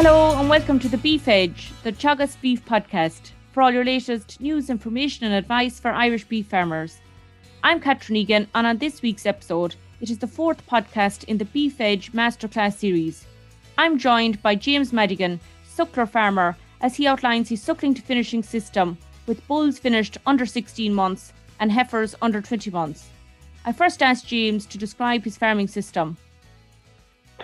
Hello and welcome to the Beef Edge, the Teagasc Beef Podcast, for all your latest news, information, and advice for Irish beef farmers. I'm Catherine Egan, and on this week's episode, it is the fourth podcast in the Beef Edge Masterclass series. I'm joined by James Madigan, suckler farmer, as he outlines his suckling to finishing system with bulls finished under 16 months and heifers under 20 months. I first asked James to describe his farming system.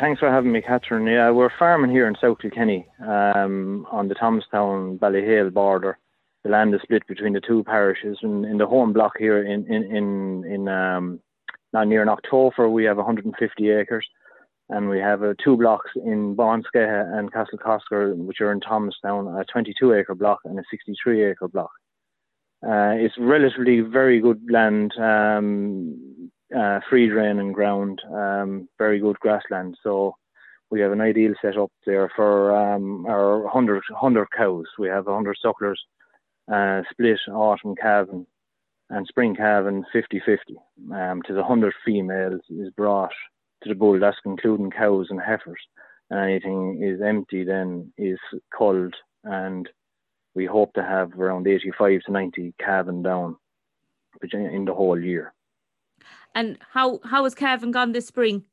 Thanks for having me, Catherine. Yeah, we're farming here in South Kilkenny um, on the Thomastown Ballyhale border. The land is split between the two parishes. And in the home block here in in in, in um, not near Knocktopher, we have 150 acres, and we have uh, two blocks in Bonskeha and Castlecosker, which are in Thomastown, a 22 acre block and a 63 acre block. Uh, it's relatively very good land. Um, uh, free drain and ground, um, very good grassland. So we have an ideal setup there for um, our 100, 100 cows. We have 100 sucklers, uh, split autumn calving and spring calving 50 50. Um, to the 100 females is brought to the bull, that's including cows and heifers. And anything is empty then is culled, and we hope to have around 85 to 90 calving down in the whole year. And how how has calving gone this spring?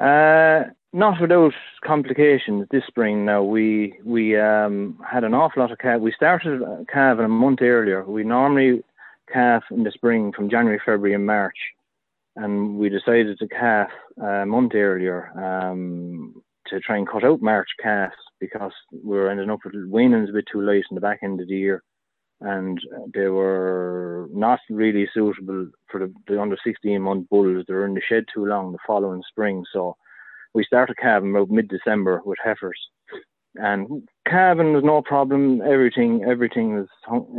Uh, not without complications this spring. Now we we um, had an awful lot of calf. We started calving a month earlier. We normally calf in the spring from January, February, and March, and we decided to calf a month earlier um, to try and cut out March calves because we were ending up with weanings a bit too late in the back end of the year and they were not really suitable for the, the under 16 month bulls. They were in the shed too long the following spring. So we started calving about mid December with heifers. And calving was no problem. Everything, everything is,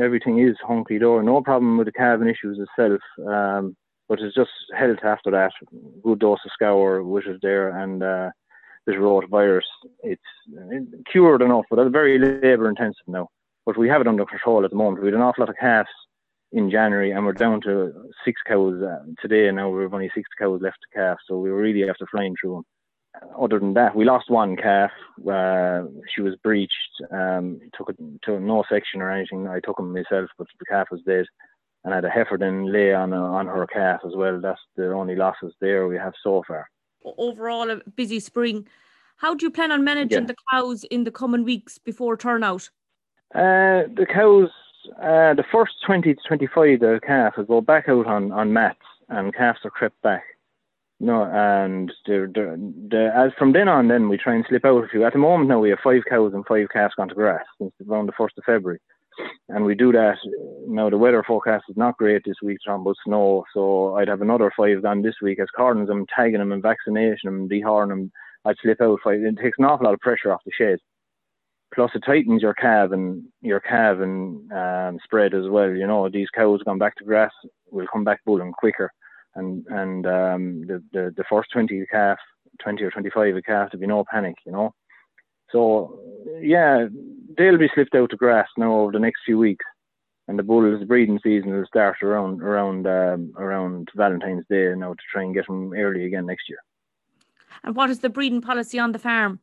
everything is hunky. No problem with the calving issues itself. Um, but it's just health after that. Good dose of scour, which is there, and uh, this rotavirus. It's cured enough, but it's very labour intensive now but we have it under control at the moment. We had an awful lot of calves in January, and we're down to six cows uh, today. Now we've only six cows left to calf, so we were really after flying through them. Other than that, we lost one calf. Uh, she was breached. Um, took it to no section or anything. I took him myself, but the calf was dead. And I had a heifer then lay on a, on her calf as well. That's the only losses there we have so far. Overall, a busy spring. How do you plan on managing yeah. the cows in the coming weeks before turnout? Uh, the cows, uh, the first 20 to 25, the calf will go back out on, on mats and calves are crept back. Know, and they're, they're, they're, as from then on, then we try and slip out a few. At the moment now, we have five cows and five calves gone to grass since around the 1st of February. And we do that. Now, the weather forecast is not great this week, John, but snow. So I'd have another five gone this week as cordons them, tagging them and vaccination them, dehorning them. I'd slip out five. It takes an awful lot of pressure off the shed plus it tightens your calving your calving um, spread as well. You know, these cows gone back to grass will come back bulling quicker, and and um, the, the the first twenty calf, twenty or twenty five a calf, to be no panic. You know, so yeah, they'll be slipped out to grass now over the next few weeks, and the bulls breeding season will start around around um, around Valentine's Day now to try and get them early again next year. And what is the breeding policy on the farm?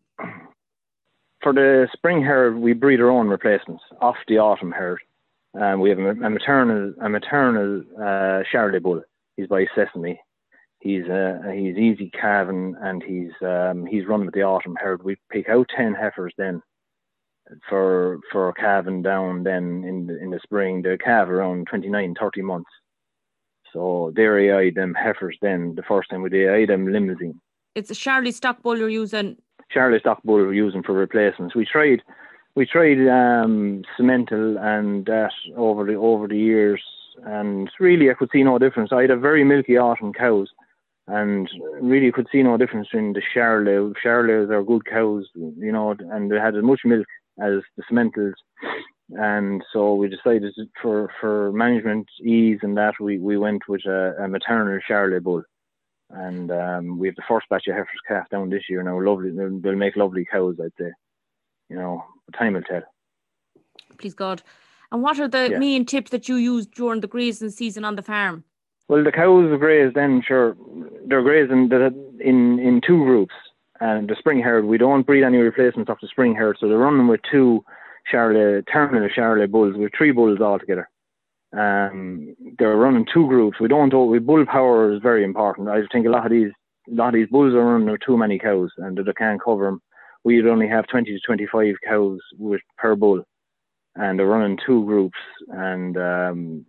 For the spring herd, we breed our own replacements off the autumn herd. Um, we have a, a maternal a maternal uh, Charolais bull. He's by Sesame. He's uh, he's easy calving and he's um, he's run with the autumn herd. We pick out ten heifers then for for calving down then in the, in the spring. They calve around 29, 30 months. So there I them heifers then the first time we did I them Limousin. It's a Charlie stock bull you're using Charolais stock bull we're using for replacements. We tried we tried um, Simmental and that over the over the years, and really I could see no difference. I had a very milky autumn cows, and really could see no difference in the Charolais. Charolais are good cows, you know, and they had as much milk as the Simmentals. And so we decided for for management ease and that we, we went with a, a maternal Charolais bull and um, we have the first batch of heifers calf down this year now. Lovely, they'll make lovely cows, I'd say. You know, time will tell. Please God. And what are the yeah. main tips that you use during the grazing season on the farm? Well, the cows graze then, sure, they're grazing in in two groups. and the spring herd, we don't breed any replacements of the spring herd, so they're running with two Charolais, terminal Charolais bulls, with three bulls altogether. Um, they're running two groups. We don't. We bull power is very important. I think a lot of these, a lot of these bulls are running too many cows, and they can't cover them. We'd only have 20 to 25 cows with per bull, and they're running two groups. And um,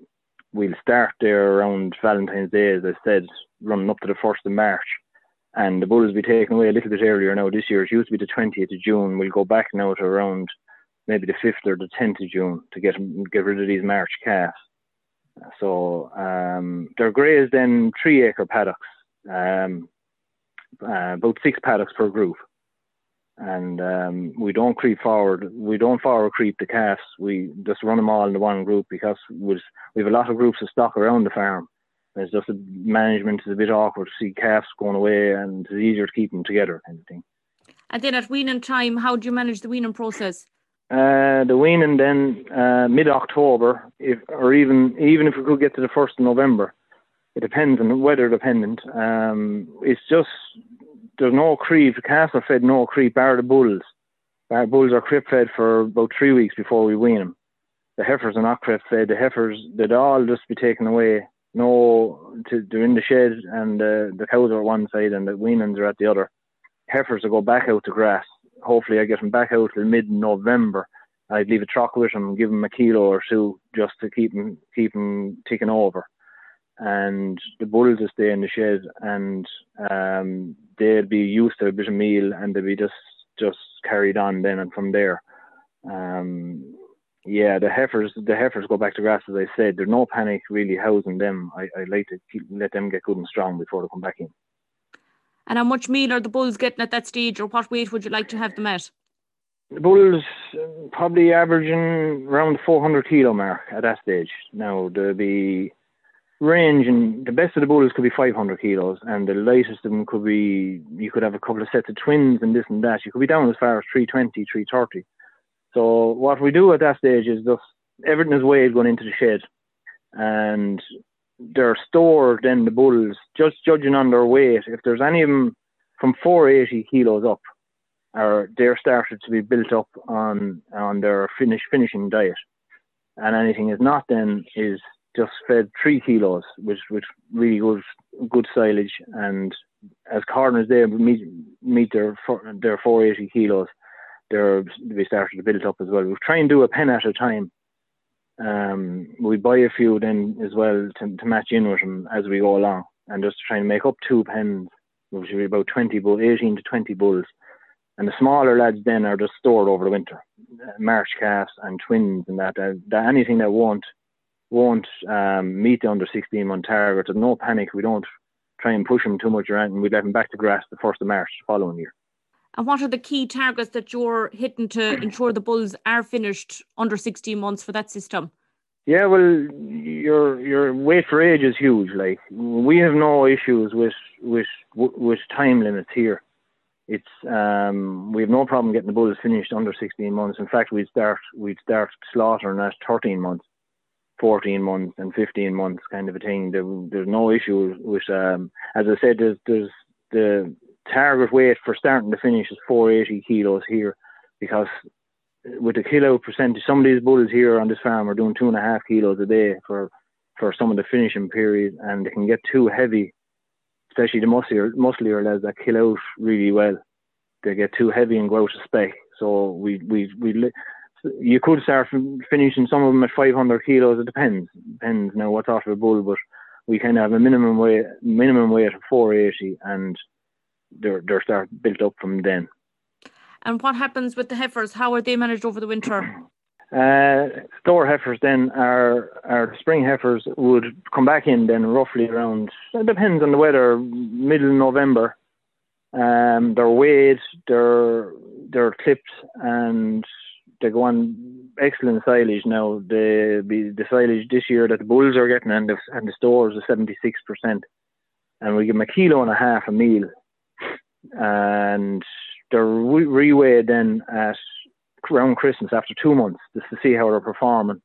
we'll start there around Valentine's Day, as I said, running up to the first of March. And the bulls will be taken away a little bit earlier now. This year it used to be the 20th of June. We'll go back now to around maybe the 5th or the 10th of June to get get rid of these March calves. So um, they're grazed in three acre paddocks, um, uh, about six paddocks per group. And um, we don't creep forward. We don't forward creep the calves. We just run them all in the one group because we have a lot of groups of stock around the farm. It's just the management is a bit awkward to see calves going away, and it's easier to keep them together, kind of thing. And then at weaning time, how do you manage the weaning process? Uh, the weaning then uh, mid October, if or even even if we could get to the first of November, it depends on weather dependent. Um, it's just there's no creep. Are fed no creep, bar the bulls. Our bulls are crib fed for about three weeks before we wean them. The heifers are not crib fed. The heifers they'd all just be taken away. No, to, they're in the shed and uh, the cows are one side and the weanings are at the other. Heifers will go back out to grass hopefully I get him back out till mid November. I'd leave a truck with him, give him a kilo or two just to keep him keep him ticking over. And the bulls will stay in the shed and um, they'll be used to a bit of meal and they'll be just just carried on then and from there. Um, yeah, the heifers the heifers go back to grass as I said. There's no panic really housing them. I, I like to keep, let them get good and strong before they come back in. And how much meal are the bulls getting at that stage, or what weight would you like to have them at? The bulls uh, probably averaging around the 400 kilo mark at that stage. Now they'll be ranging. The best of the bulls could be 500 kilos, and the lightest of them could be. You could have a couple of sets of twins and this and that. You could be down as far as 320, 330. So what we do at that stage is just everything is weighed going into the shed, and they're stored in the bulls, just judging on their weight. If there's any of them from 480 kilos up, or they're started to be built up on on their finish finishing diet, and anything is not then is just fed three kilos, which which really good good silage. And as corners they meet meet their their 480 kilos, they're they started to build up as well. We'll try and do a pen at a time um, we buy a few then as well to, to match in with them as we go along, and just try and make up two pens, which will be about 20 bull, 18 to 20 bulls. And the smaller lads then are just stored over the winter, uh, March calves and twins and that, that anything that won't won't um, meet the under 16 month target. There's no panic. We don't try and push them too much around, and we let them back to grass the first of March the following year. And what are the key targets that you're hitting to ensure the bulls are finished under 16 months for that system? Yeah, well, your your weight for age is huge. Like we have no issues with with with time limits here. It's um, we have no problem getting the bulls finished under 16 months. In fact, we'd start we'd start slaughtering at 13 months, 14 months, and 15 months, kind of a thing. There, there's no issue with um, as I said, there's there's the target weight for starting to finish is 480 kilos here because with the kilo percentage, some of these bulls here on this farm are doing two and a half kilos a day for for some of the finishing period, and they can get too heavy, especially the musclier musclier lads that kill out really well. They get too heavy and go out of spec. So we we we you could start finishing some of them at 500 kilos. It depends depends now what sort of a bull, but we kind of have a minimum weight minimum weight of 480 and they're they're start built up from then. And what happens with the heifers? How are they managed over the winter? Uh, store heifers then are our spring heifers would come back in then roughly around it depends on the weather middle November. Um, they're weighed, they're they're clipped, and they go on excellent silage now. The the silage this year that the bulls are getting and the and the stores is seventy six percent, and we give them a kilo and a half a meal and they're re- reweighed then at around Christmas after two months just to see how they're performing.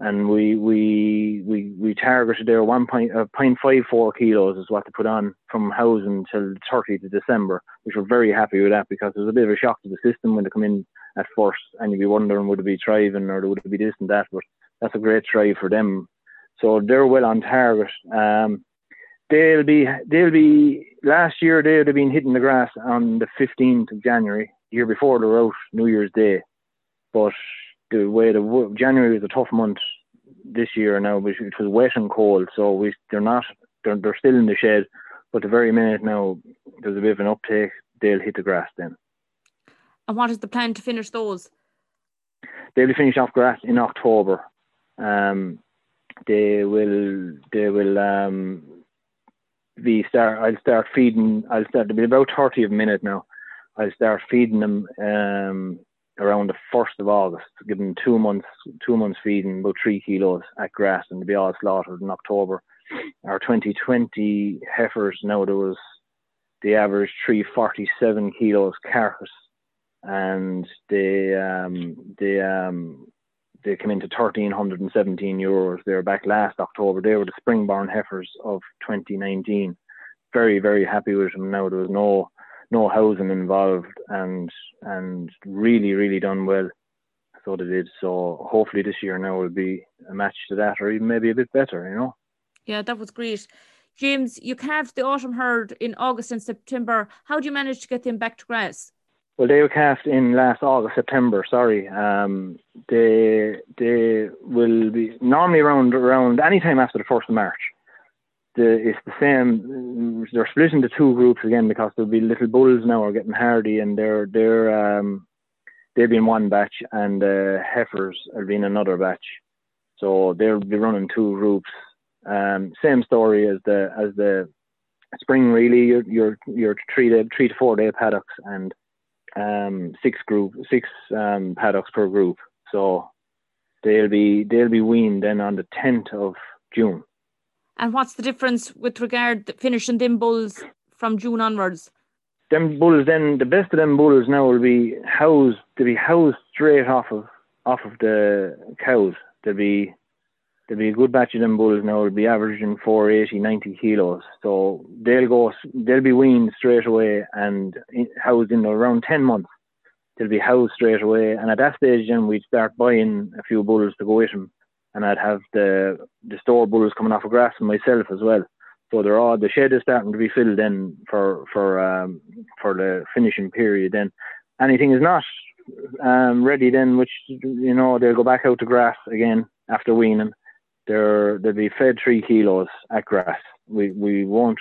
And we we we we targeted there one point uh, 0.54 kilos is what to put on from housing till 30th of December, which we're very happy with that because it was a bit of a shock to the system when they come in at first, and you'd be wondering would it be thriving or would it be this and that, but that's a great try for them. So they're well on target. Um, they'll be they'll be last year they'd have been hitting the grass on the 15th of January. The year before they were out New Year's Day, but the way the January was a tough month this year now, which it was wet and cold, so we they're not they're they're still in the shed, but the very minute now there's a bit of an uptake, they'll hit the grass then. And what is the plan to finish those? They'll be finished off grass in October. Um, they will they will um, be start. I'll start feeding. I'll start. to be about thirty of a minute now. I'll start feeding them um, around the first of August. Them two months two months feeding about three kilos at grass, and to be all slaughtered in October. Our 2020 heifers now there was the average 347 kilos carcass and they um, they um, they came into 1317 euros. They were back last October. They were the springborn heifers of 2019. Very very happy with them. Now there was no no housing involved and and really really done well. So they did. So hopefully this year now will be a match to that, or even maybe a bit better. You know. Yeah, that was great. James, you calved the autumn herd in August and September. How do you manage to get them back to grass? Well, they were cast in last August, September. Sorry, um, they they will be normally around around any time after the first of March. The, it's the same. They're split into two groups again because there'll be little bulls now are getting hardy, and they're they're um, they'll be in one batch, and uh, heifers will be in another batch. So they'll be running two groups. Um, same story as the as the spring. Really, your your your three day, three to four day paddocks and um, six group, six um, paddocks per group. So they'll be they'll be weaned then on the tenth of June. And what's the difference with regard to finishing them bulls from June onwards? Them bulls then the best of them bulls now will be housed to be housed straight off of off of the cows. They'll be there'll be a good batch of them bulls now. Will be averaging 480, 90 kilos. So they'll go, they'll be weaned straight away and housed in around 10 months. They'll be housed straight away. And at that stage, then we'd start buying a few bulls to go with them. And I'd have the the store bulls coming off of grass and myself as well. So they're all the shed is starting to be filled then for for um, for the finishing period. Then anything is not um, ready, then which you know they'll go back out to grass again after weaning they're they'll be fed three kilos at grass. We we won't.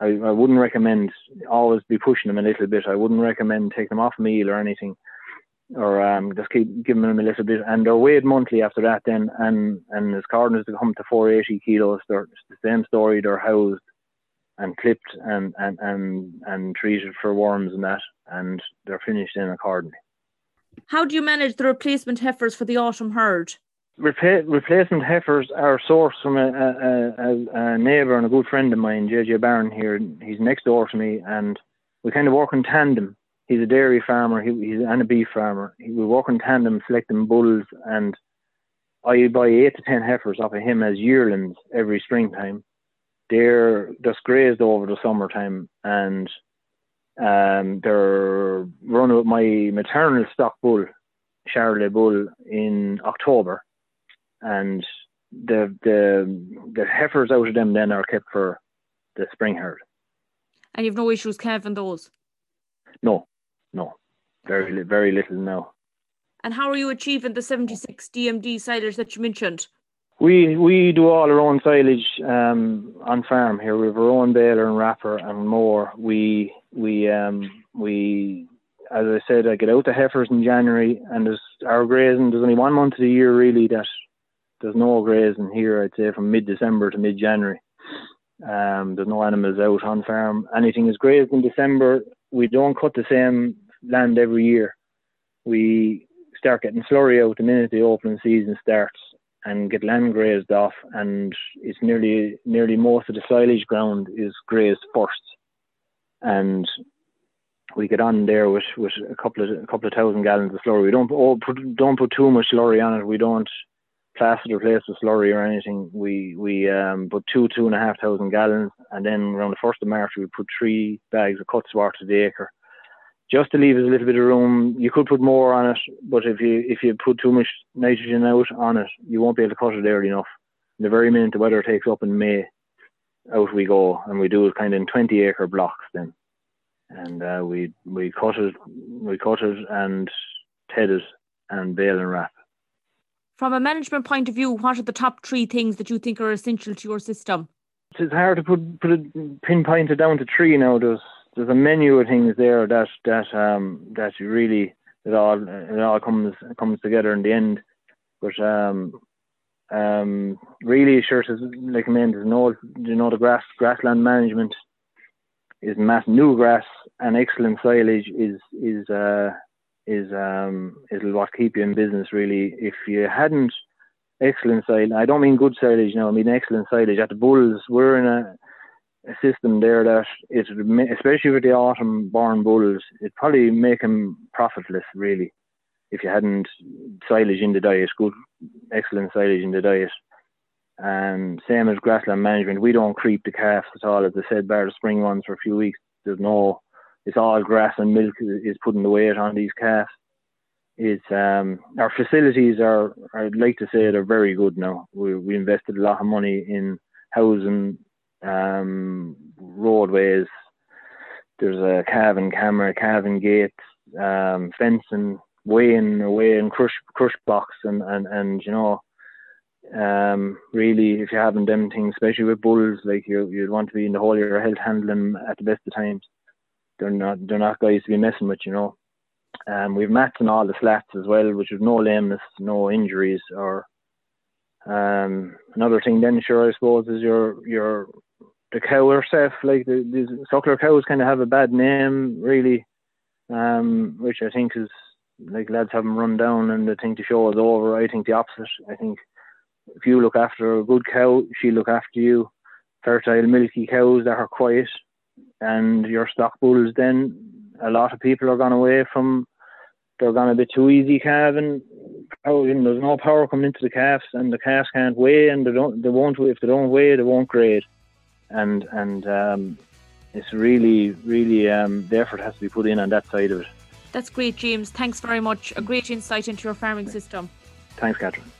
I, I wouldn't recommend always be pushing them a little bit. I wouldn't recommend taking them off meal or anything, or um, just keep giving them a little bit. And they're weighed monthly after that. Then and and as cardinals to come to 480 kilos, they're the same story. They're housed and clipped and and and and treated for worms and that, and they're finished in accordingly. How do you manage the replacement heifers for the autumn herd? Repla- replacement heifers are sourced from a, a, a, a neighbour and a good friend of mine, JJ Barron here. He's next door to me, and we kind of work in tandem. He's a dairy farmer, he, he's and a beef farmer. He, we work in tandem, selecting bulls, and I buy eight to ten heifers off of him as yearlings every springtime. They're just grazed over the summertime, and um, they're run with my maternal stock bull, Charolais bull, in October and the the the heifers out of them then are kept for the spring herd. And you've no issues calving those? No, no, very very little now. And how are you achieving the seventy six DMD silage that you mentioned? We we do all our own silage um, on farm here. We have our own baler and wrapper and more. We we um, we as I said, I get out the heifers in January, and there's our grazing. There's only one month of the year really that there's no grazing here. I'd say from mid December to mid January. Um, there's no animals out on farm. Anything is grazed in December. We don't cut the same land every year. We start getting slurry out the minute the opening season starts and get land grazed off and it's nearly nearly most of the silage ground is grazed first and we get on there with, with a couple of a couple of thousand gallons of slurry. We don't oh, put, don't put too much slurry on it. We don't plastered the place with slurry or anything. We we um, put two two and a half thousand gallons, and then around the first of March we put three bags of Cut Sward to the acre, just to leave us a little bit of room. You could put more on it, but if you if you put too much nitrogen out on it, you won't be able to cut it early enough. The very minute the weather takes up in May, out we go, and we do it kind of in twenty acre blocks then, and uh, we we cut it, we cut it and ted it and bale and wrap. From a management point of view, what are the top three things that you think are essential to your system? It's hard to put put it pinpoint it down to three now. There's there's a menu of things there that that um that really it all it all comes comes together in the end. But um um really sure to like I mean there's no you know the grass grassland management is mass new grass and excellent silage is is uh is um is what keep you in business really. If you hadn't excellent silage, I don't mean good silage now. I mean excellent silage. At the Bulls, we're in a, a system there that it especially with the autumn born bulls, it probably make them profitless really. If you hadn't silage in the diet, good excellent silage in the diet. And same as grassland management, we don't creep the calves at all. As I said, bar the spring ones for a few weeks. There's no it's all grass and milk is putting the weight on these calves. It's um, our facilities are, I'd like to say, they're very good now. We we invested a lot of money in housing, um, roadways. There's a calving camera, calving gates, um, fencing, weighing, weighing crush crush box, and and and you know, um, really, if you're having them things, especially with bulls, like you you'd want to be in the whole of your health handling at the best of times they're not they're not guys to be messing with, you know. Um, we've mats in all the slats as well, which with no lameness, no injuries, or um, another thing. Then sure, I suppose is your your the cow herself. Like the, these suckler cows, kind of have a bad name, really, um, which I think is like lads have them run down and they think the show is over. I think the opposite. I think if you look after a good cow, she'll look after you. Fertile, milky cows that are quiet, and your stock bulls, then a lot of people are gone away from. They're gone a bit too easy calving. Oh, you know, there's no power coming into the calves, and the calves can't weigh, and they don't. They won't. If they don't weigh, they won't grade. And and um, it's really, really um, the effort has to be put in on that side of it. That's great, James. Thanks very much. A great insight into your farming system. Thanks, Catherine.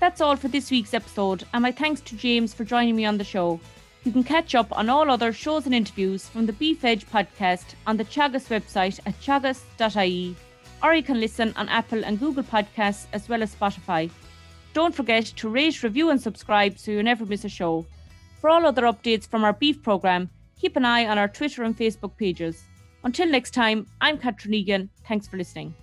That's all for this week's episode, and my thanks to James for joining me on the show. You can catch up on all other shows and interviews from the Beef Edge podcast on the Teagasc website at teagasc.ie, or you can listen on Apple and Google Podcasts as well as Spotify. Don't forget to rate, review, and subscribe so you never miss a show. For all other updates from our beef programme, keep an eye on our Twitter and Facebook pages. Until next time, I'm Catherine Egan. Thanks for listening.